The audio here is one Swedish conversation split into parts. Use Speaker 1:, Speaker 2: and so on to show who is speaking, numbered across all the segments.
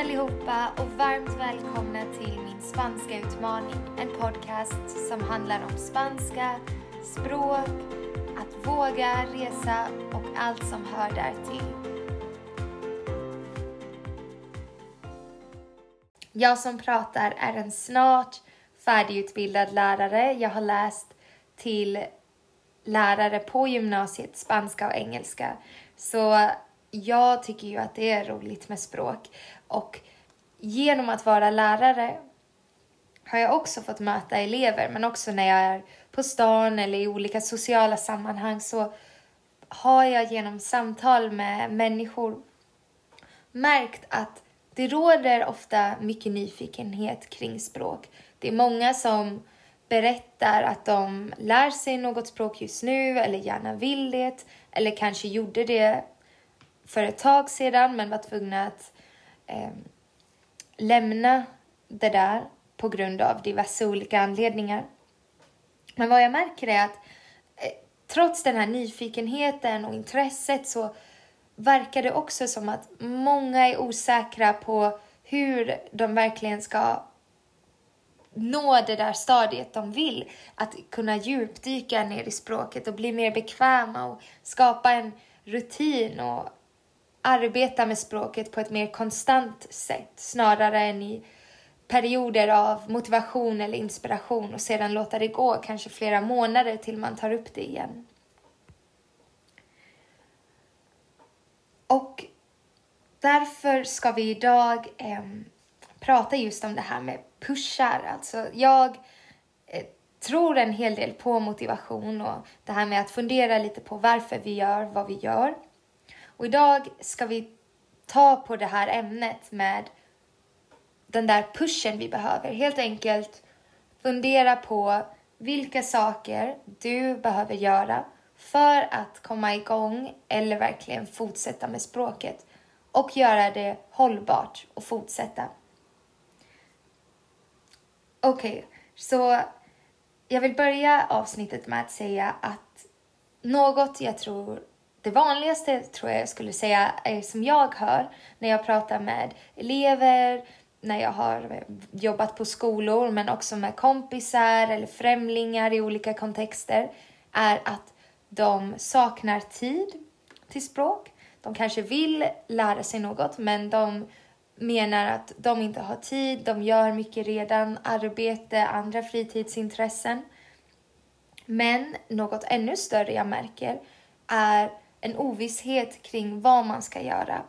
Speaker 1: allihopa och varmt välkomna till min spanska utmaning. En podcast som handlar om spanska, språk, att våga resa och allt som hör därtill. Jag som pratar är en snart färdigutbildad lärare. Jag har läst till lärare på gymnasiet, spanska och engelska. Så jag tycker ju att det är roligt med språk och genom att vara lärare har jag också fått möta elever, men också när jag är på stan eller i olika sociala sammanhang så har jag genom samtal med människor märkt att det råder ofta mycket nyfikenhet kring språk. Det är många som berättar att de lär sig något språk just nu eller gärna vill det eller kanske gjorde det för ett tag sedan men var tvungna att eh, lämna det där på grund av diverse olika anledningar. Men vad jag märker är att eh, trots den här nyfikenheten och intresset så verkar det också som att många är osäkra på hur de verkligen ska nå det där stadiet de vill. Att kunna djupdyka ner i språket och bli mer bekväma och skapa en rutin och arbeta med språket på ett mer konstant sätt snarare än i perioder av motivation eller inspiration och sedan låta det gå kanske flera månader till man tar upp det igen. Och därför ska vi idag eh, prata just om det här med pushar. Alltså jag eh, tror en hel del på motivation och det här med att fundera lite på varför vi gör vad vi gör. Och idag ska vi ta på det här ämnet med den där pushen vi behöver. Helt enkelt fundera på vilka saker du behöver göra för att komma igång eller verkligen fortsätta med språket och göra det hållbart och fortsätta. Okej, okay, så jag vill börja avsnittet med att säga att något jag tror det vanligaste tror jag jag skulle säga är som jag hör när jag pratar med elever, när jag har jobbat på skolor men också med kompisar eller främlingar i olika kontexter är att de saknar tid till språk. De kanske vill lära sig något men de menar att de inte har tid, de gör mycket redan, arbete, andra fritidsintressen. Men något ännu större jag märker är en ovisshet kring vad man ska göra.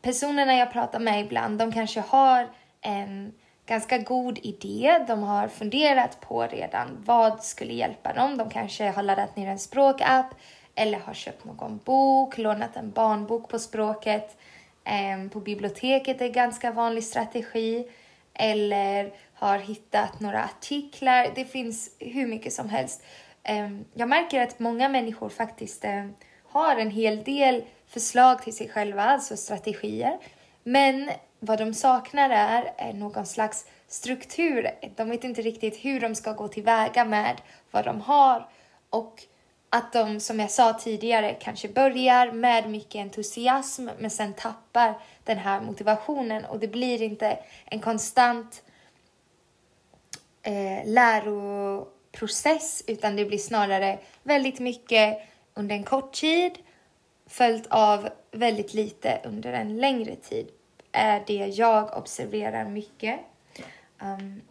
Speaker 1: Personerna jag pratar med ibland, de kanske har en ganska god idé. De har funderat på redan vad skulle hjälpa dem. De kanske har laddat ner en språkapp eller har köpt någon bok, lånat en barnbok på språket. Ehm, på biblioteket är en ganska vanlig strategi. Eller har hittat några artiklar. Det finns hur mycket som helst. Ehm, jag märker att många människor faktiskt ehm, har en hel del förslag till sig själva, alltså strategier. Men vad de saknar är, är någon slags struktur. De vet inte riktigt hur de ska gå tillväga med vad de har och att de, som jag sa tidigare, kanske börjar med mycket entusiasm men sen tappar den här motivationen och det blir inte en konstant eh, läroprocess utan det blir snarare väldigt mycket under en kort tid följt av väldigt lite under en längre tid är det jag observerar mycket. Um,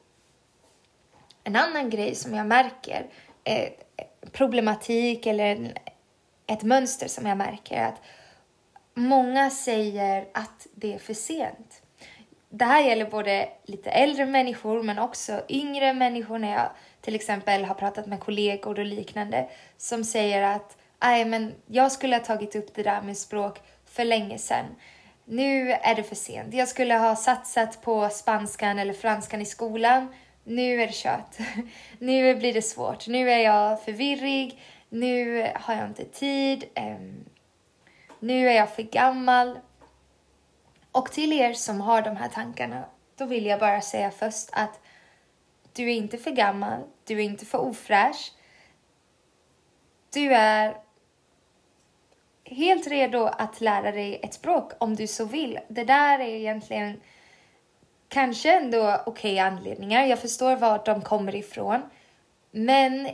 Speaker 1: en annan grej som jag märker, eh, problematik eller en, ett mönster som jag märker är att många säger att det är för sent. Det här gäller både lite äldre människor men också yngre människor när jag till exempel har pratat med kollegor och liknande som säger att nej men jag skulle ha tagit upp det där med språk för länge sedan. Nu är det för sent. Jag skulle ha satsat på spanskan eller franskan i skolan. Nu är det kört. Nu blir det svårt. Nu är jag förvirrig. Nu har jag inte tid. Ehm, nu är jag för gammal. Och till er som har de här tankarna, då vill jag bara säga först att du är inte för gammal, du är inte för ofräsch. Du är helt redo att lära dig ett språk om du så vill. Det där är egentligen kanske ändå okej okay anledningar. Jag förstår var de kommer ifrån. Men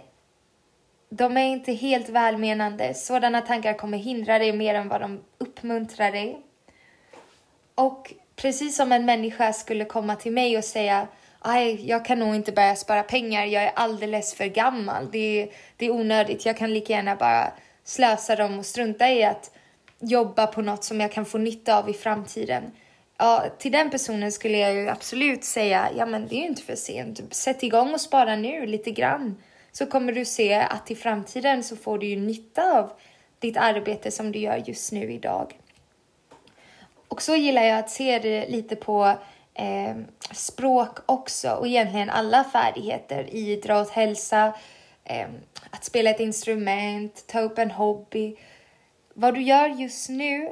Speaker 1: de är inte helt välmenande. Sådana tankar kommer hindra dig mer än vad de uppmuntrar dig. Och precis som en människa skulle komma till mig och säga Aj, jag kan nog inte börja spara pengar, jag är alldeles för gammal. Det är, det är onödigt, jag kan lika gärna bara slösa dem och strunta i att jobba på något som jag kan få nytta av i framtiden. Ja, till den personen skulle jag ju absolut säga, ja men det är ju inte för sent. Sätt igång och spara nu lite grann. Så kommer du se att i framtiden så får du ju nytta av ditt arbete som du gör just nu idag. Och så gillar jag att se det lite på eh, språk också och egentligen alla färdigheter, idrott, hälsa, eh, att spela ett instrument, ta upp en hobby. Vad du gör just nu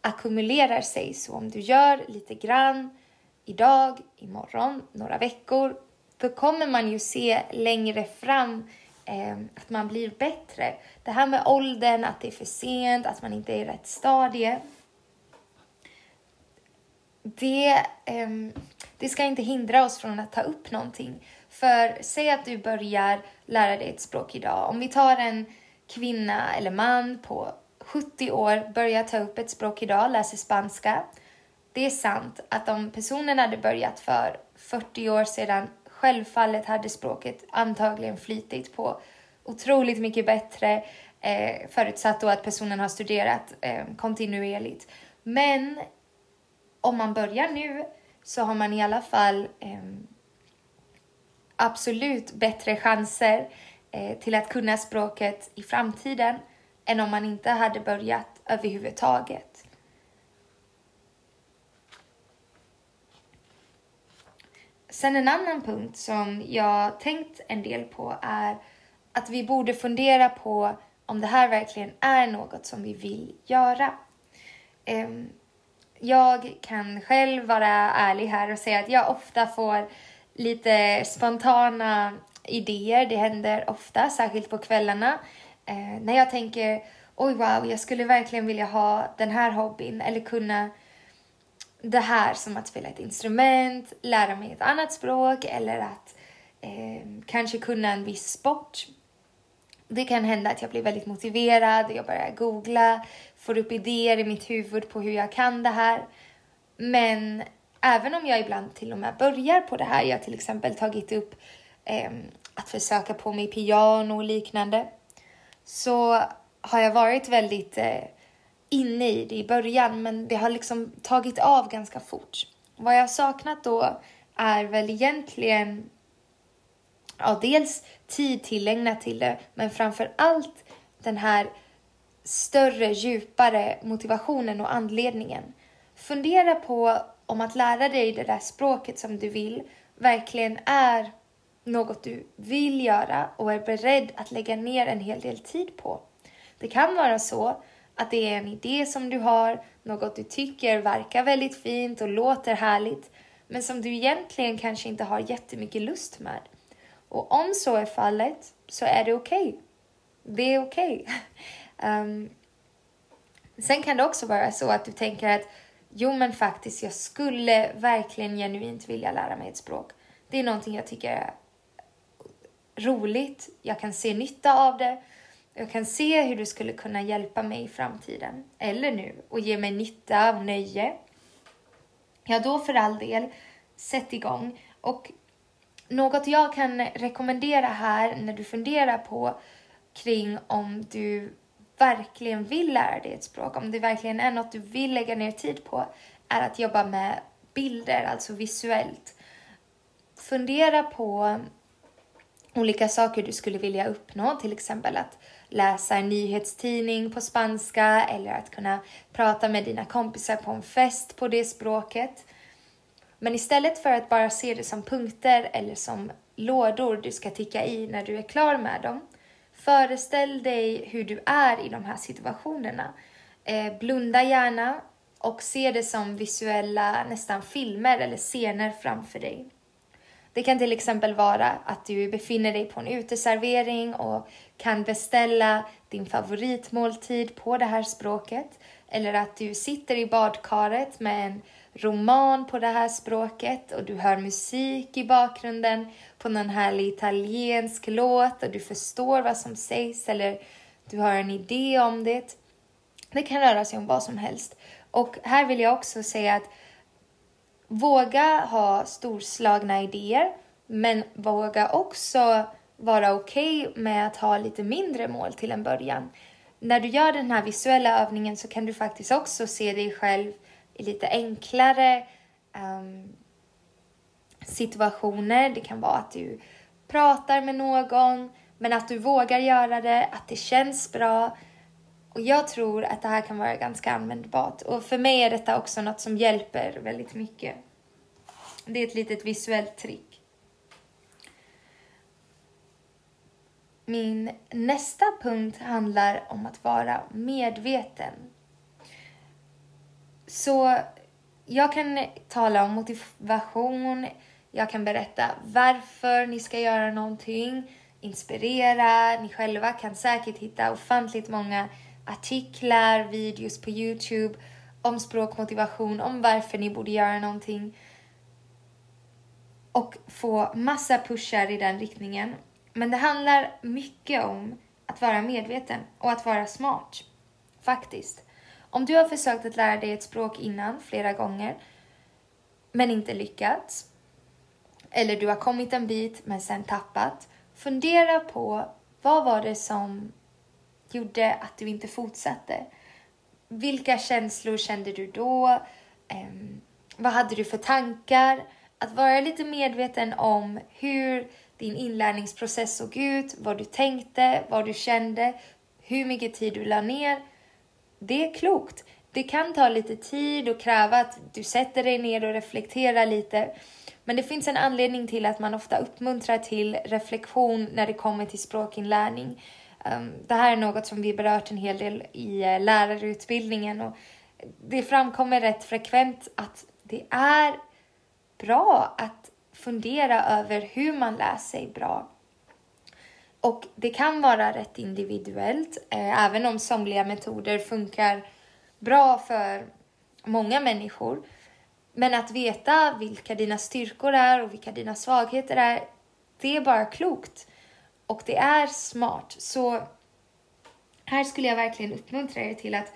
Speaker 1: ackumulerar sig, så om du gör lite grann idag, imorgon, några veckor, då kommer man ju se längre fram eh, att man blir bättre. Det här med åldern, att det är för sent, att man inte är i rätt stadie. Det, eh, det ska inte hindra oss från att ta upp någonting. För säg att du börjar lära dig ett språk idag. Om vi tar en kvinna eller man på 70 år börjar ta upp ett språk idag, läser spanska. Det är sant att om personen hade börjat för 40 år sedan, självfallet hade språket antagligen flytit på otroligt mycket bättre, eh, förutsatt då att personen har studerat eh, kontinuerligt. Men om man börjar nu så har man i alla fall eh, absolut bättre chanser eh, till att kunna språket i framtiden än om man inte hade börjat överhuvudtaget. Sen en annan punkt som jag tänkt en del på är att vi borde fundera på om det här verkligen är något som vi vill göra. Ehm, jag kan själv vara ärlig här och säga att jag ofta får lite spontana idéer. Det händer ofta, särskilt på kvällarna. Eh, när jag tänker oj wow, jag skulle verkligen vilja ha den här hobbyn eller kunna det här som att spela ett instrument, lära mig ett annat språk eller att eh, kanske kunna en viss sport. Det kan hända att jag blir väldigt motiverad, jag börjar googla, får upp idéer i mitt huvud på hur jag kan det här. Men även om jag ibland till och med börjar på det här, jag har till exempel tagit upp eh, att försöka på mig piano och liknande, så har jag varit väldigt eh, inne i det i början, men det har liksom tagit av ganska fort. Vad jag har saknat då är väl egentligen ja, dels tid tillägnat till det, men framför allt den här större, djupare motivationen och anledningen. Fundera på om att lära dig det där språket som du vill verkligen är något du vill göra och är beredd att lägga ner en hel del tid på. Det kan vara så att det är en idé som du har, något du tycker verkar väldigt fint och låter härligt, men som du egentligen kanske inte har jättemycket lust med. Och om så är fallet så är det okej. Okay. Det är okej. Okay. um, ehm, sen kan det också vara så att du tänker att jo men faktiskt, jag skulle verkligen genuint vilja lära mig ett språk. Det är någonting jag tycker är roligt, jag kan se nytta av det jag kan se hur du skulle kunna hjälpa mig i framtiden, eller nu, och ge mig nytta och nöje. Ja, då för all del, sätt igång. Och något jag kan rekommendera här när du funderar på kring om du verkligen vill lära dig ett språk, om det verkligen är något du vill lägga ner tid på, är att jobba med bilder, alltså visuellt. Fundera på olika saker du skulle vilja uppnå, till exempel att läsa en nyhetstidning på spanska eller att kunna prata med dina kompisar på en fest på det språket. Men istället för att bara se det som punkter eller som lådor du ska ticka i när du är klar med dem, föreställ dig hur du är i de här situationerna. Eh, blunda gärna och se det som visuella nästan filmer eller scener framför dig. Det kan till exempel vara att du befinner dig på en uteservering och kan beställa din favoritmåltid på det här språket. Eller att du sitter i badkaret med en roman på det här språket och du hör musik i bakgrunden på någon härlig italiensk låt och du förstår vad som sägs eller du har en idé om det. Det kan röra sig om vad som helst. Och här vill jag också säga att våga ha storslagna idéer, men våga också vara okej okay med att ha lite mindre mål till en början. När du gör den här visuella övningen så kan du faktiskt också se dig själv i lite enklare um, situationer. Det kan vara att du pratar med någon, men att du vågar göra det, att det känns bra. Och jag tror att det här kan vara ganska användbart. Och för mig är detta också något som hjälper väldigt mycket. Det är ett litet visuellt trick. Min nästa punkt handlar om att vara medveten. Så jag kan tala om motivation, jag kan berätta varför ni ska göra någonting, inspirera. Ni själva kan säkert hitta ofantligt många artiklar, videos på Youtube om språkmotivation, om varför ni borde göra någonting. Och få massa pushar i den riktningen. Men det handlar mycket om att vara medveten och att vara smart. Faktiskt. Om du har försökt att lära dig ett språk innan flera gånger men inte lyckats eller du har kommit en bit men sen tappat. Fundera på vad var det som gjorde att du inte fortsatte? Vilka känslor kände du då? Um, vad hade du för tankar? Att vara lite medveten om hur din inlärningsprocess såg ut, vad du tänkte, vad du kände, hur mycket tid du la ner. Det är klokt. Det kan ta lite tid och kräva att du sätter dig ner och reflekterar lite. Men det finns en anledning till att man ofta uppmuntrar till reflektion när det kommer till språkinlärning. Ehm, det här är något som vi berört en hel del i eh, lärarutbildningen och det framkommer rätt frekvent att det är bra att fundera över hur man lär sig bra. Och det kan vara rätt individuellt, eh, även om somliga metoder funkar bra för många människor. Men att veta vilka dina styrkor är och vilka dina svagheter är, det är bara klokt. Och det är smart. Så här skulle jag verkligen uppmuntra er till att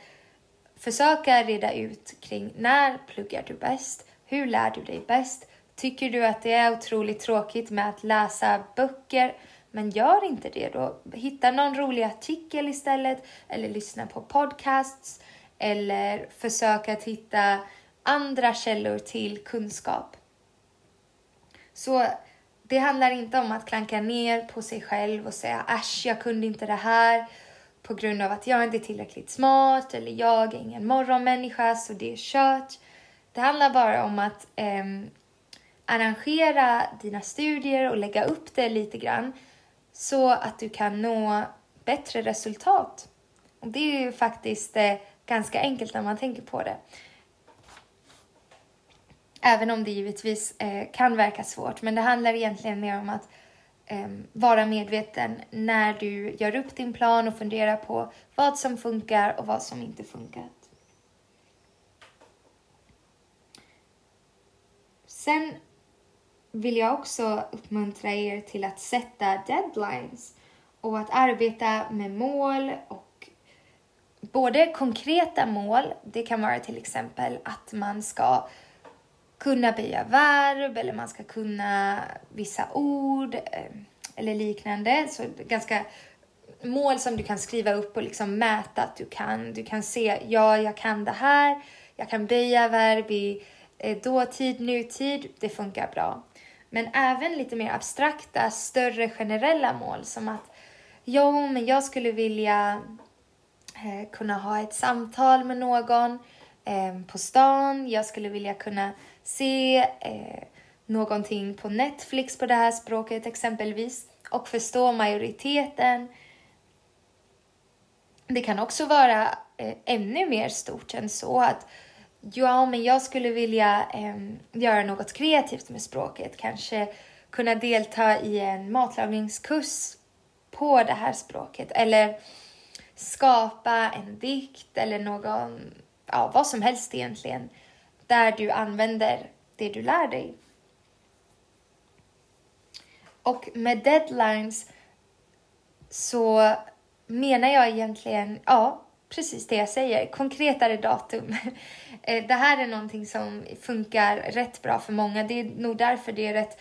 Speaker 1: försöka reda ut kring när pluggar du bäst? Hur lär du dig bäst? Tycker du att det är otroligt tråkigt med att läsa böcker? Men gör inte det då. Hitta någon rolig artikel istället eller lyssna på podcasts eller försök att hitta andra källor till kunskap. Så det handlar inte om att klanka ner på sig själv och säga äsch, jag kunde inte det här på grund av att jag inte är tillräckligt smart eller jag är ingen morgonmänniska så det är kört. Det handlar bara om att eh, arrangera dina studier och lägga upp det lite grann så att du kan nå bättre resultat. Och det är ju faktiskt eh, ganska enkelt när man tänker på det. Även om det givetvis eh, kan verka svårt. Men det handlar egentligen mer om att eh, vara medveten när du gör upp din plan och fundera på vad som funkar och vad som inte funkar. Sen vill jag också uppmuntra er till att sätta deadlines och att arbeta med mål och både konkreta mål, det kan vara till exempel att man ska kunna böja verb eller man ska kunna vissa ord eh, eller liknande. Så ganska mål som du kan skriva upp och liksom mäta att du kan. Du kan se, ja, jag kan det här. Jag kan böja verb i eh, dåtid, nutid. Det funkar bra. Men även lite mer abstrakta, större generella mål som att jo, men jag skulle vilja eh, kunna ha ett samtal med någon eh, på stan. Jag skulle vilja kunna se eh, någonting på Netflix på det här språket exempelvis och förstå majoriteten. Det kan också vara eh, ännu mer stort än så att ja, men jag skulle vilja eh, göra något kreativt med språket. Kanske kunna delta i en matlagningskurs på det här språket eller skapa en dikt eller någon, ja vad som helst egentligen där du använder det du lär dig. Och med deadlines så menar jag egentligen, ja, precis det jag säger, konkretare datum. Eh, det här är någonting som funkar rätt bra för många. Det är nog därför det är rätt,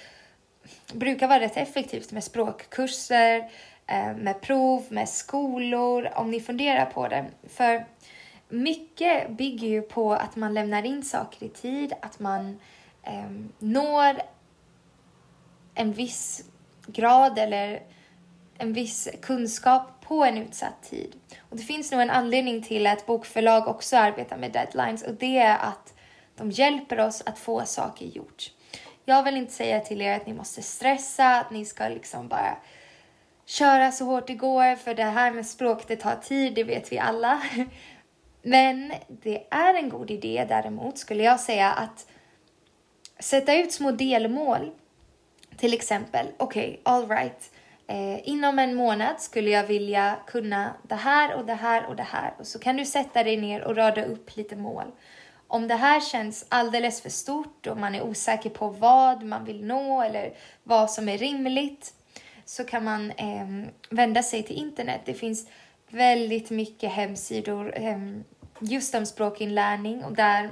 Speaker 1: brukar vara rätt effektivt med språkkurser, eh, med prov, med skolor, om ni funderar på det. För mycket bygger ju på att man lämnar in saker i tid, att man eh, når en viss grad eller en viss kunskap på en utsatt tid. Och det finns nog en anledning till att bokförlag också arbetar med deadlines och det är att de hjälper oss att få saker gjort. Jag vill inte säga till er att ni måste stressa, att ni ska liksom bara köra så hårt det går, för det här med språk, det tar tid, det vet vi alla. Men det är en god idé däremot, skulle jag säga, att sätta ut små delmål. Till exempel, okej, okay, alright. Eh, inom en månad skulle jag vilja kunna det här och det här och det här. Och så kan du sätta dig ner och rada upp lite mål. Om det här känns alldeles för stort och man är osäker på vad man vill nå eller vad som är rimligt så kan man eh, vända sig till internet. Det finns väldigt mycket hemsidor eh, just om språkinlärning och där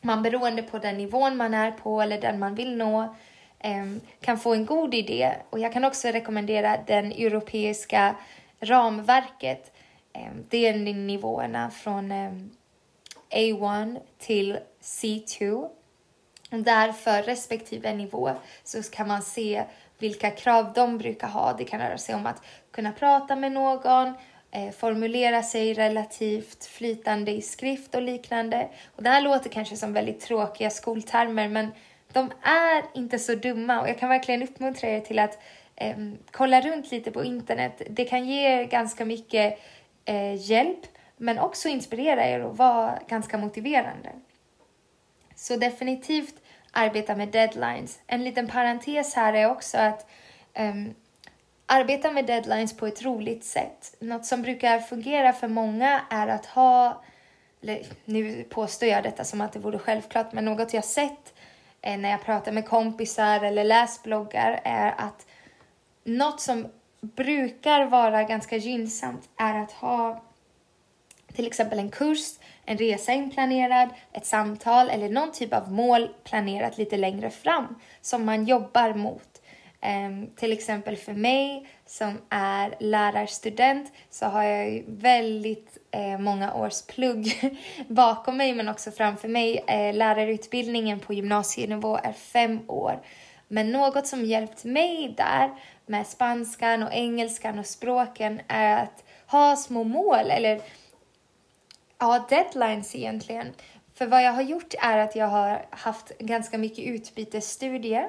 Speaker 1: man beroende på den nivån man är på eller den man vill nå Ehm, kan få en god idé. Och jag kan också rekommendera den europeiska ramverket. Ehm, det är nivåerna från ehm, A1 till C2. Och där för respektive nivå så kan man se vilka krav de brukar ha. Det kan röra sig om att kunna prata med någon, eh, formulera sig relativt flytande i skrift och liknande. Och det här låter kanske som väldigt tråkiga skoltermer men de är inte så dumma och jag kan verkligen uppmuntra er till att eh, kolla runt lite på internet. Det kan ge er ganska mycket eh, hjälp men också inspirera er och vara ganska motiverande. Så definitivt arbeta med deadlines. En liten parentes här är också att um, arbeta med deadlines på ett roligt sätt. Något som brukar fungera för många är att ha, eller nu påstår jag detta som att det vore självklart, men något jag sett Eh, när jag pratar med kompisar eller läser bloggar är att något som brukar vara ganska gynnsamt är att ha till exempel en kurs, en resa inplanerad, ett samtal eller någon typ av mål planerat lite längre fram som man jobbar mot. Um, till exempel för mig som är lärarstudent så har jag ju väldigt eh, många års plugg bakom mig men också framför mig. Eh, lärarutbildningen på gymnasienivå är fem år. Men något som hjälpt mig där med spanskan och engelskan och språken är att ha små mål eller ja, deadlines egentligen. För vad jag har gjort är att jag har haft ganska mycket utbytesstudier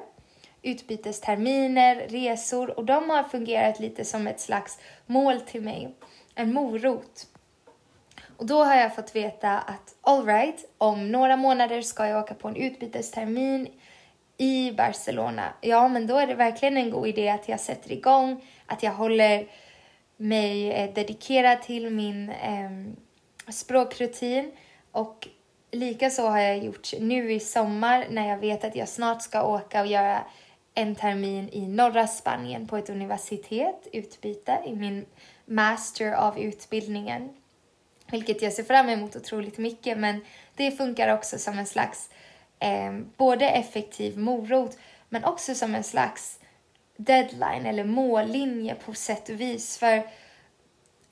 Speaker 1: utbytesterminer, resor och de har fungerat lite som ett slags mål till mig, en morot. Och då har jag fått veta att alright, om några månader ska jag åka på en utbytestermin i Barcelona. Ja, men då är det verkligen en god idé att jag sätter igång, att jag håller mig eh, dedikerad till min eh, språkrutin och likaså har jag gjort nu i sommar när jag vet att jag snart ska åka och göra en termin i norra Spanien på ett universitet, utbyte, i min master av utbildningen. Vilket jag ser fram emot otroligt mycket, men det funkar också som en slags eh, både effektiv morot, men också som en slags deadline eller mållinje på sätt och vis. För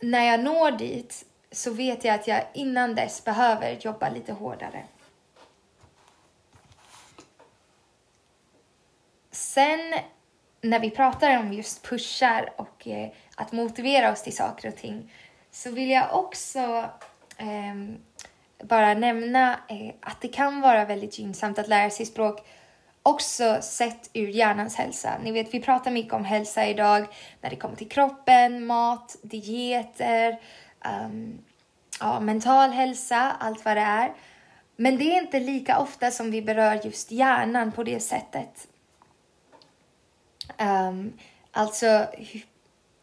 Speaker 1: när jag når dit så vet jag att jag innan dess behöver jobba lite hårdare. Sen när vi pratar om just pushar och eh, att motivera oss till saker och ting så vill jag också eh, bara nämna eh, att det kan vara väldigt gynnsamt att lära sig språk också sett ur hjärnans hälsa. Ni vet, vi pratar mycket om hälsa idag när det kommer till kroppen, mat, dieter, um, ja, mental hälsa, allt vad det är. Men det är inte lika ofta som vi berör just hjärnan på det sättet. Um, alltså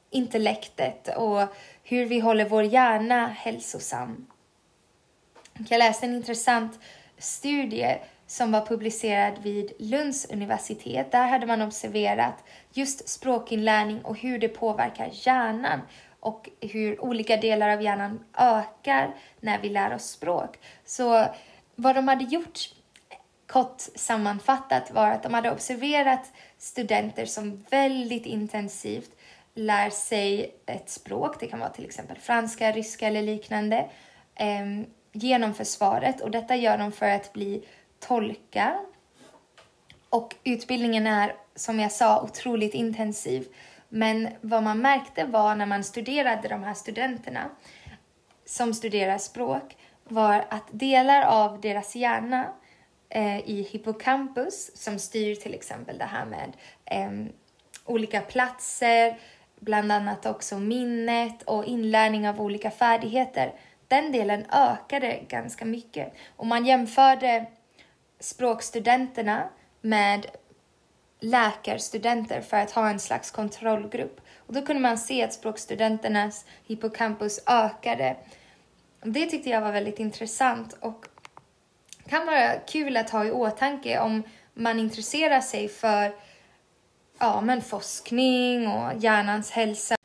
Speaker 1: intellektet och hur vi håller vår hjärna hälsosam. Jag läste en intressant studie som var publicerad vid Lunds universitet. Där hade man observerat just språkinlärning och hur det påverkar hjärnan och hur olika delar av hjärnan ökar när vi lär oss språk. Så vad de hade gjort kort sammanfattat var att de hade observerat studenter som väldigt intensivt lär sig ett språk, det kan vara till exempel franska, ryska eller liknande, eh, genom försvaret och detta gör de för att bli tolkar. Och utbildningen är, som jag sa, otroligt intensiv. Men vad man märkte var när man studerade de här studenterna som studerar språk var att delar av deras hjärna eh, i hippocampus som styr till exempel det här med eh, olika platser, bland annat också minnet och inlärning av olika färdigheter. Den delen ökade ganska mycket. Och man jämförde språkstudenterna med läkarstudenter för att ha en slags kontrollgrupp. Och då kunde man se att språkstudenternas hippocampus ökade. Det tyckte jag var väldigt intressant och kan vara kul att ha i åtanke om man intresserar sig för ja, men forskning och hjärnans hälsa.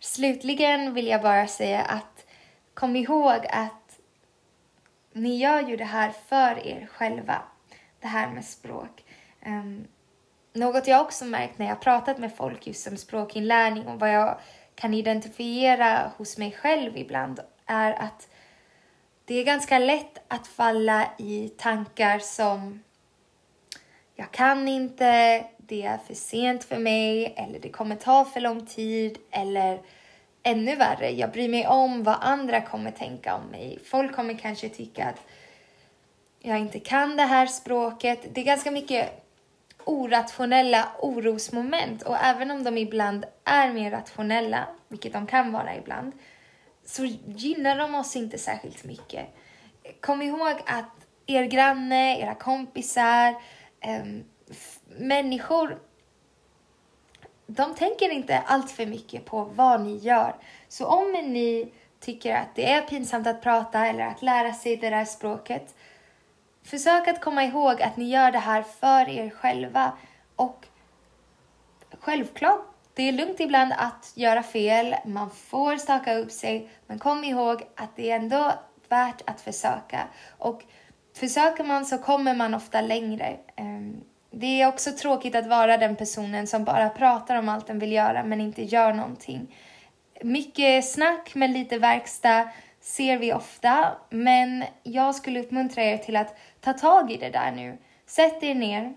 Speaker 1: Slutligen vill jag bara säga att kom ihåg att ni gör ju det här för er själva, det här med språk. Um, något jag också märkt när jag pratat med folk just om språkinlärning och vad jag kan identifiera hos mig själv ibland är att det är ganska lätt att falla i tankar som jag kan inte, det är för sent för mig eller det kommer ta för lång tid eller ännu värre, jag bryr mig om vad andra kommer tänka om mig. Folk kommer kanske tycka att jag inte kan det här språket. Det är ganska mycket orationella orosmoment och även om de ibland är mer rationella, vilket de kan vara ibland, så gynnar de oss inte särskilt mycket. Kom ihåg att er granne, era kompisar, ehm, människor, de tänker inte allt för mycket på vad ni gör. Så om ni tycker att det är pinsamt att prata eller att lära sig det där språket, försök att komma ihåg att ni gör det här för er själva. Och självklart, det är lugnt ibland att göra fel, man får staka upp sig, men kom ihåg att det är ändå värt att försöka. Och försöker man så kommer man ofta längre. Ehm, det är också tråkigt att vara den personen som bara pratar om allt den vill göra men inte gör någonting. Mycket snack men lite verkstad ser vi ofta, men jag skulle uppmuntra er till att ta tag i det där nu. Sätt er ner,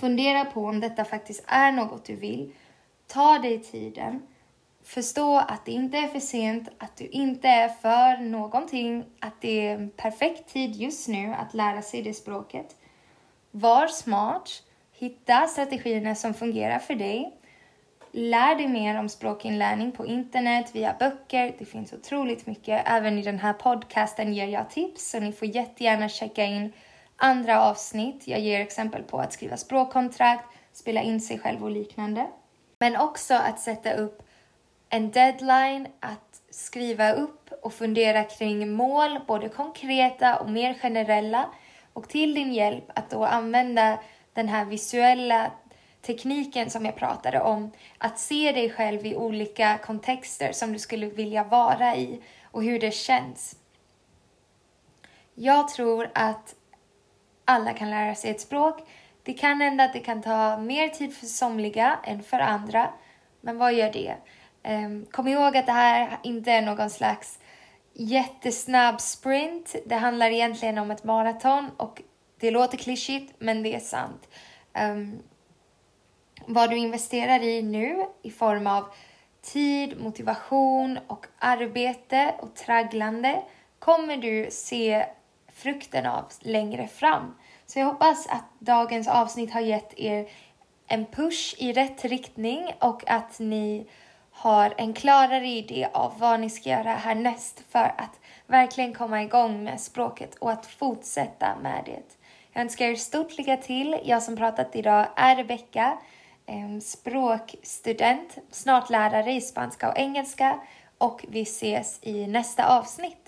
Speaker 1: fundera på om detta faktiskt är något du vill. Ta dig tiden. Förstå att det inte är för sent, att du inte är för någonting, att det är en perfekt tid just nu att lära sig det språket. Var smart. Hitta strategierna som fungerar för dig. Lär dig mer om språkinlärning på internet, via böcker. Det finns otroligt mycket. Även i den här podcasten ger jag tips, så ni får jättegärna checka in andra avsnitt. Jag ger exempel på att skriva språkkontrakt, spela in sig själv och liknande. Men också att sätta upp en deadline, att skriva upp och fundera kring mål, både konkreta och mer generella och till din hjälp att då använda den här visuella tekniken som jag pratade om. Att se dig själv i olika kontexter som du skulle vilja vara i och hur det känns. Jag tror att alla kan lära sig ett språk. Det kan hända att det kan ta mer tid för somliga än för andra. Men vad gör det? Ehm, kom ihåg att det här inte är någon slags jättesnabb sprint. Det handlar egentligen om ett maraton och det låter klyschigt men det är sant. Um, vad du investerar i nu i form av tid, motivation och arbete och tragglande kommer du se frukten av längre fram. Så jag hoppas att dagens avsnitt har gett er en push i rätt riktning och att ni har en klarare idé av vad ni ska göra härnäst för att verkligen komma igång med språket och att fortsätta med det. Jag önskar er stort lycka till. Jag som pratat idag är Rebecka. språkstudent, snart lärare i spanska och engelska och vi ses i nästa avsnitt.